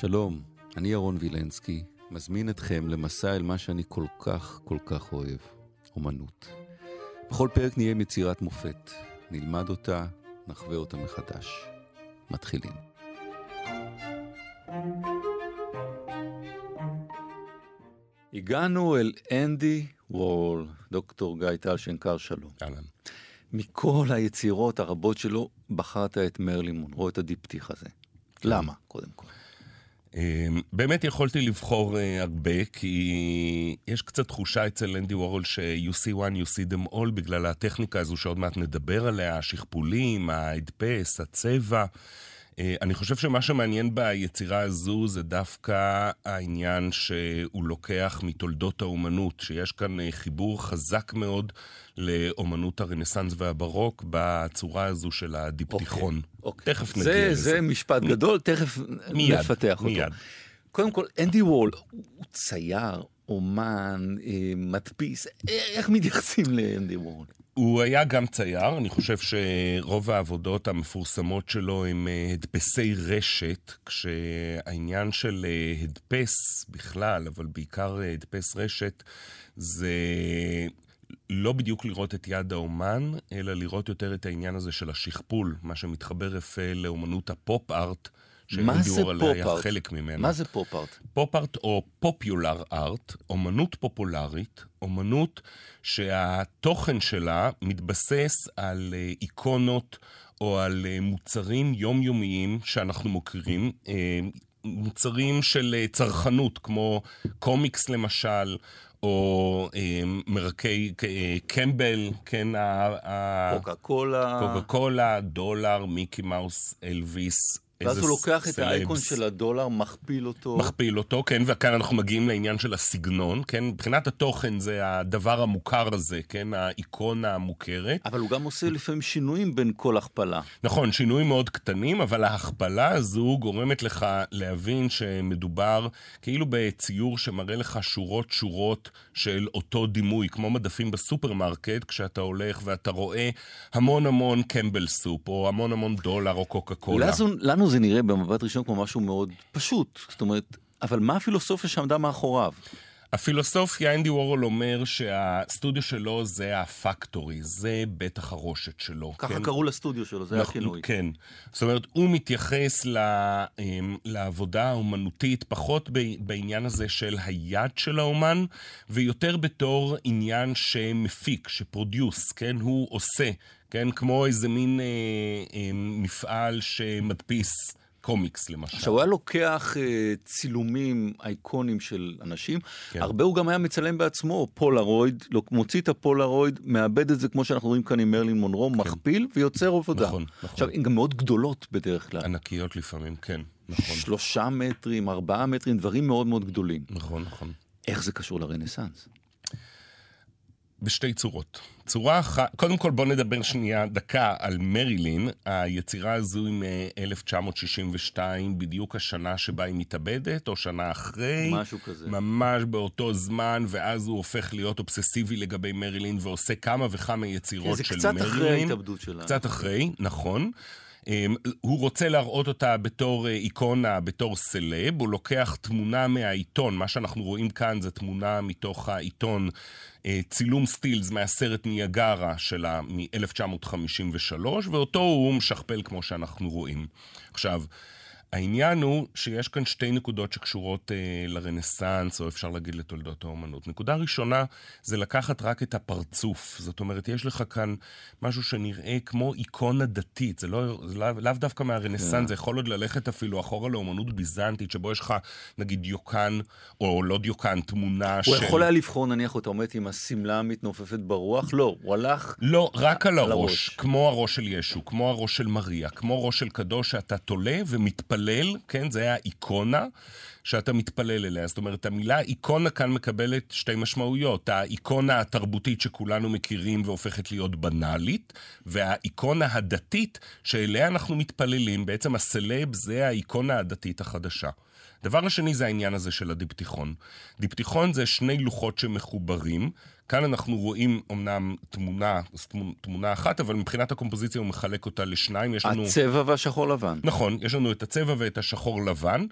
שלום, אני ירון וילנסקי, מזמין אתכם למסע אל מה שאני כל כך כל כך אוהב, אומנות. בכל פרק נהיה עם יצירת מופת, נלמד אותה, נחווה אותה מחדש. מתחילים. הגענו אל אנדי וורל, דוקטור גיא טל שנקר שלום. אהלן. מכל היצירות הרבות שלו, בחרת את מרלין מונרו, את הדיפתיח הזה. כן. למה, קודם כל? אמ, באמת יכולתי לבחור אה, הרבה, כי יש קצת תחושה אצל אנדי וורול ש-you see one, you see them all, בגלל הטכניקה הזו שעוד מעט נדבר עליה, השכפולים, ההדפס, הצבע. אה, אני חושב שמה שמעניין ביצירה הזו זה דווקא העניין שהוא לוקח מתולדות האומנות, שיש כאן אה, חיבור חזק מאוד לאומנות הרנסאנס והברוק בצורה הזו של הדיפתיכון. אוקיי, אוקיי. תכף נגיע זה, לזה. זה משפט גדול, תכף מיד, נפתח אותו. מיד. קודם כל, אנדי וול הוא צייר, אומן, אה, מדפיס, איך מתייחסים לאנדי וול? הוא היה גם צייר, אני חושב שרוב העבודות המפורסמות שלו הם אה, הדפסי רשת, כשהעניין של אה, הדפס בכלל, אבל בעיקר אה, הדפס רשת, זה לא בדיוק לראות את יד האומן, אלא לראות יותר את העניין הזה של השכפול, מה שמתחבר יפה לאומנות הפופ-ארט. שאנדי וורל היה? חלק ממנה. מה זה פופ-ארט? פופ-ארט או פופולר ארט, אומנות פופולרית, אומנות שהתוכן שלה מתבסס על אה, איקונות או על אה, מוצרים יומיומיים שאנחנו מוכרים, אה, מוצרים של צרכנות, כמו קומיקס למשל, או אה, מרקי אה, קמבל, כן, קוקה קולה. קוקה קולה, דולר, מיקי מאוס, אלוויס. ואז הוא לוקח את. האייקון של הדולר, מכפיל אותו. מכפיל אותו, כן, וכאן אנחנו מגיעים לעניין של הסגנון, כן, מבחינת התוכן זה הדבר המוכר הזה, כן, האיקונה המוכרת. אבל הוא גם עושה לפעמים שינויים בין כל הכפלה. נכון, שינויים מאוד קטנים, אבל ההכפלה הזו גורמת לך להבין שמדובר כאילו בציור שמראה לך שורות שורות של אותו דימוי, כמו מדפים בסופרמרקט, כשאתה הולך ואתה רואה המון המון קמבל סופ, או המון המון דולר או קוקה קולה. לנו, לנו זה נראה במבט ראשון כמו משהו מאוד פשוט. זאת אומרת, אבל מה הפילוסופיה שעמדה מאחוריו? הפילוסופיה, אנדי וורול אומר שהסטודיו שלו זה הפקטורי, זה בית החרושת שלו. ככה כן? קראו לסטודיו שלו, זה נכון, הכינוי. כן. זאת אומרת, הוא מתייחס ל, אמ, לעבודה האומנותית פחות ב- בעניין הזה של היד של האומן, ויותר בתור עניין שמפיק, שפרודיוס, כן? הוא עושה, כן? כמו איזה מין אה, אה, מפעל שמדפיס קומיקס, למשל. עכשיו, הוא היה לוקח אה, צילומים אייקונים של אנשים, כן. הרבה הוא גם היה מצלם בעצמו, פולרויד, לא- מוציא את הפולרויד, מאבד את זה כמו שאנחנו רואים כאן עם מרלין מונרו, מכפיל ויוצר עבודה. נכון, נכון. עכשיו, הן גם מאוד גדולות בדרך כלל. ענקיות לפעמים, כן. נכון, שלושה מטרים, ארבעה מטרים, דברים מאוד מאוד גדולים. נכון, נכון. איך זה קשור לרנסאנס? בשתי צורות. צורה אחת, קודם כל בוא נדבר שנייה דקה על מרילין. היצירה הזו היא מ-1962, בדיוק השנה שבה היא מתאבדת, או שנה אחרי. משהו כזה. ממש באותו זמן, ואז הוא הופך להיות אובססיבי לגבי מרילין, ועושה כמה וכמה יצירות כן, זה של קצת מרילין. אחרי ההתאבדות שלה. קצת אחרי, נכון. אמ, הוא רוצה להראות אותה בתור אה, איקונה, בתור סלב, הוא לוקח תמונה מהעיתון, מה שאנחנו רואים כאן זה תמונה מתוך העיתון, אה, צילום סטילס מהסרט ניאגרה שלה מ-1953, ואותו הוא משכפל כמו שאנחנו רואים. עכשיו, העניין הוא שיש כאן שתי נקודות שקשורות אה, לרנסאנס, או אפשר להגיד לתולדות האומנות. נקודה ראשונה זה לקחת רק את הפרצוף. זאת אומרת, יש לך כאן משהו שנראה כמו איקונה דתית. זה לא, לאו, לאו דווקא מהרנסאנס, כן. זה יכול עוד ללכת אפילו אחורה לאומנות ביזנטית, שבו יש לך, נגיד, דיוקן, או לא דיוקן, תמונה הוא של... יכול היה לבחור, נניח, אתה עומד עם השמלה המתנופפת ברוח? לא, הוא הלך... לא, רק על על הראש, הראש. כמו הראש של ישו, כמו הראש של מריה, כמו ראש של קדוש שאתה תולה ומתפלל, כן, זה היה איקונה שאתה מתפלל אליה. זאת אומרת, המילה איקונה כאן מקבלת שתי משמעויות. האיקונה התרבותית שכולנו מכירים והופכת להיות בנאלית, והאיקונה הדתית שאליה אנחנו מתפללים, בעצם הסלב זה האיקונה הדתית החדשה. דבר השני זה העניין הזה של הדיפתיכון. דיפתיכון זה שני לוחות שמחוברים. כאן אנחנו רואים אמנם תמונה, תמונה אחת, אבל מבחינת הקומפוזיציה הוא מחלק אותה לשניים. יש לנו... הצבע והשחור לבן. נכון, יש לנו את הצבע ואת השחור לבן.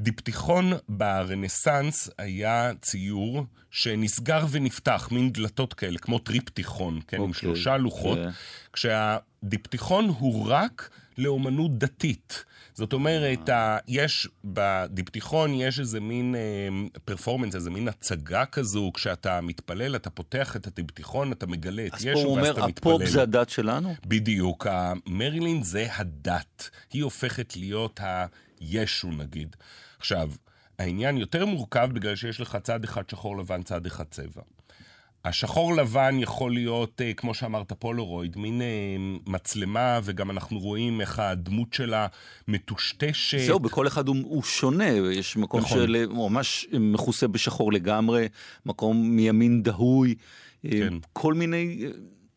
דיפתיכון ברנסאנס היה ציור שנסגר ונפתח, מין דלתות כאלה, כמו טריפטיכון, כן, okay, עם אוקיי, שלושה לוחות, yeah. כשהדיפתיכון הוא רק לאומנות דתית. זאת אומרת, ה, יש בדיפתיכון, יש איזה מין פרפורמנס, אה, איזה מין הצגה כזו, כשאתה מתפלל, אתה פותח את הדיפתיכון, אתה מגלה את ישו, ואז אתה מתפלל. אז פה הוא אומר, הפופ זה הדת שלנו? בדיוק, המרילין זה הדת. היא הופכת להיות הישו נגיד. עכשיו, העניין יותר מורכב בגלל שיש לך צד אחד שחור לבן, צד אחד צבע. השחור לבן יכול להיות, אה, כמו שאמרת, פולורויד, מין אה, מצלמה, וגם אנחנו רואים איך הדמות שלה מטושטשת. זהו, בכל אחד הוא, הוא שונה. יש מקום נכון. של ממש מכוסה בשחור לגמרי, מקום מימין דהוי, אה, כן. כל מיני...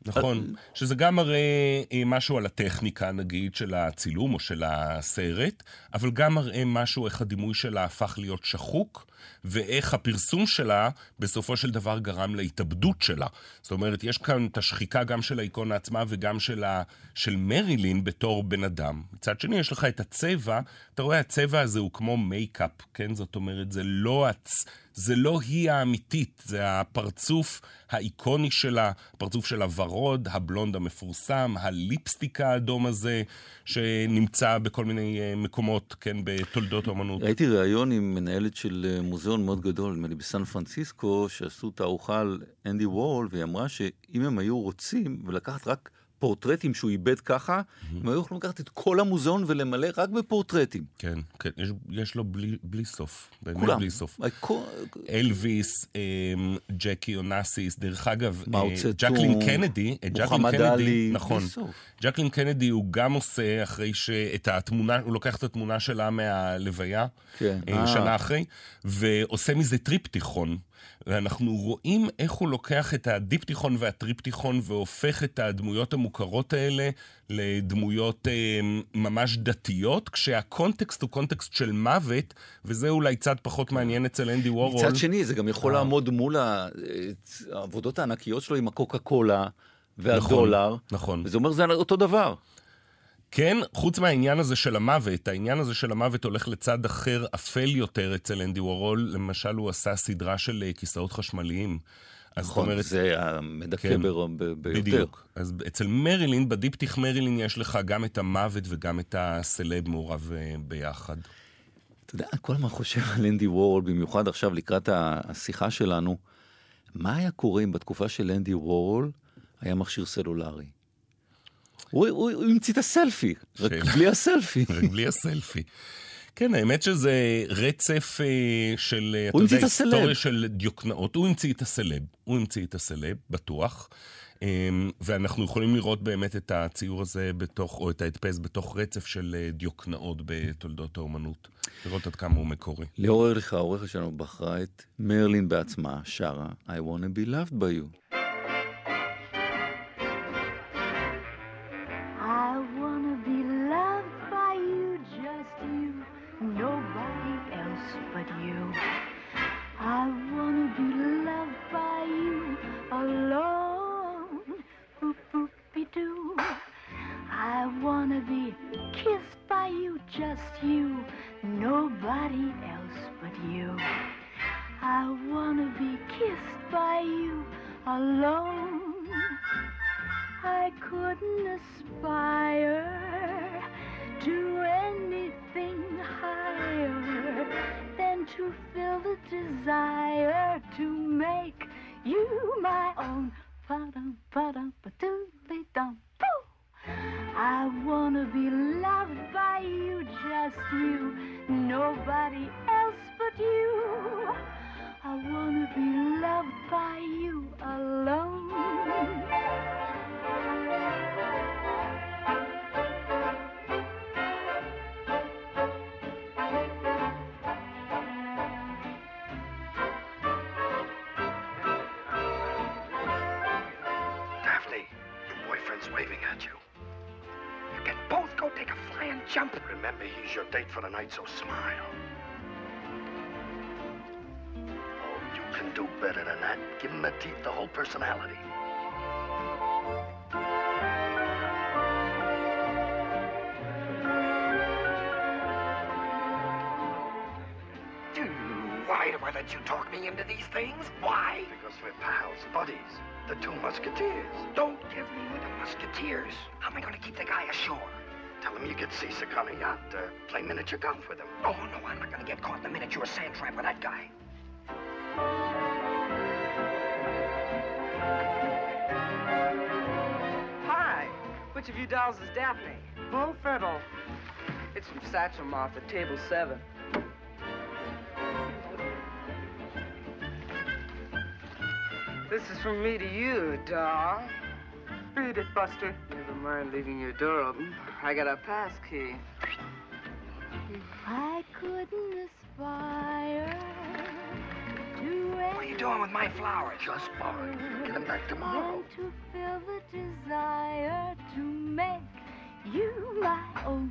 נכון, שזה גם מראה אה, משהו על הטכניקה, נגיד, של הצילום או של הסרט, אבל גם מראה משהו איך הדימוי שלה הפך להיות שחוק, ואיך הפרסום שלה בסופו של דבר גרם להתאבדות שלה. זאת אומרת, יש כאן את השחיקה גם של האיקונה עצמה וגם של, ה... של מרילין בתור בן אדם. מצד שני, יש לך את הצבע, אתה רואה, הצבע הזה הוא כמו מייקאפ, כן? זאת אומרת, זה לא הצ... זה לא היא האמיתית, זה הפרצוף האיקוני שלה, הפרצוף של הוורוד, הבלונד המפורסם, ה lipstick האדום הזה, שנמצא בכל מיני אה, מקומות, כן, בתולדות האמנות. ראיתי ראיון עם מנהלת של מוזיאון מאוד גדול, נדמה לי בסן פרנסיסקו, שעשו תערוכה על אנדי וורהול, והיא אמרה שאם הם היו רוצים, ולקחת רק... פורטרטים שהוא איבד ככה, mm-hmm. הם היו יכולים לקחת את כל המוזיאון ולמלא רק בפורטרטים. כן, כן, יש, יש לו בלי, בלי סוף, כולם. בלי סוף. כל... אלוויס, אמ, ג'קי אונסיס, דרך אגב, אה, ג'קלין קנדי, אה, מוחמד עלי, נכון, ג'קלין קנדי הוא גם עושה אחרי שאת התמונה, הוא לוקח את התמונה שלה מהלוויה, כן. אה, שנה אחרי, ועושה מזה טריפטיכון. ואנחנו רואים איך הוא לוקח את הדיפטיכון והטריפטיכון והופך את הדמויות המוכרות האלה לדמויות אה, ממש דתיות, כשהקונטקסט הוא קונטקסט של מוות, וזה אולי קצת פחות מעניין אצל אנדי וורול. מצד שני, זה גם יכול אה. לעמוד מול העבודות הענקיות שלו עם הקוקה קולה והדולר. נכון, נכון. וזה אומר זה אותו דבר. כן, חוץ מהעניין הזה של המוות, העניין הזה של המוות הולך לצד אחר, אפל יותר אצל אנדי וורול. למשל, הוא עשה סדרה של אה, כיסאות חשמליים. נכון, אומרת, זה המדכא כן, ביותר. בדיוק. אז אצל מרילין, בדיפתיך מרילין יש לך גם את המוות וגם את הסלב מעורב אה, ביחד. אתה יודע, כל הזמן חושב על אנדי וורול, במיוחד עכשיו לקראת השיחה שלנו, מה היה קורה אם בתקופה של אנדי וורול היה מכשיר סלולרי? הוא המציא את הסלפי, רק בלי הסלפי. רק בלי הסלפי. כן, האמת שזה רצף אה, של, אתה יודע, היסטוריה של דיוקנאות. הוא המציא את הסלב, הוא המציא את הסלב, בטוח. אמ, ואנחנו יכולים לראות באמת את הציור הזה בתוך, או את ההדפס בתוך רצף של אה, דיוקנאות בתולדות האומנות. לראות עד כמה הוא מקורי. ליאור ארליך, העורכת שלנו, בחרה את מרלין בעצמה, שרה I want to be loved by you. wanna be kissed by you alone. I couldn't aspire to anything higher than to feel the desire to make you my own. I wanna be loved by you, just you, nobody else but you waving at you. You can both go take a flying jump. Remember, he's your date for the night, so smile. Can do better than that. Give him the teeth, the whole personality. Dude, why do I let you talk me into these things? Why? Because we're pals, buddies. The two musketeers. Don't give me with the musketeers. How am I going to keep the guy ashore? Tell him you get seasick on a yacht. Uh, play miniature golf with him. Oh, no, I'm not going to get caught in the miniature sand trap with that guy. Which of you dolls is Daphne? Blue fiddle. It's from Satchel Moth at table seven. This is from me to you, doll. Read it, Buster. Never mind leaving your door open. I got a pass key. I couldn't aspire doing with my flowers? Just borrowing. Get him back tomorrow. and to feel the desire to make you my own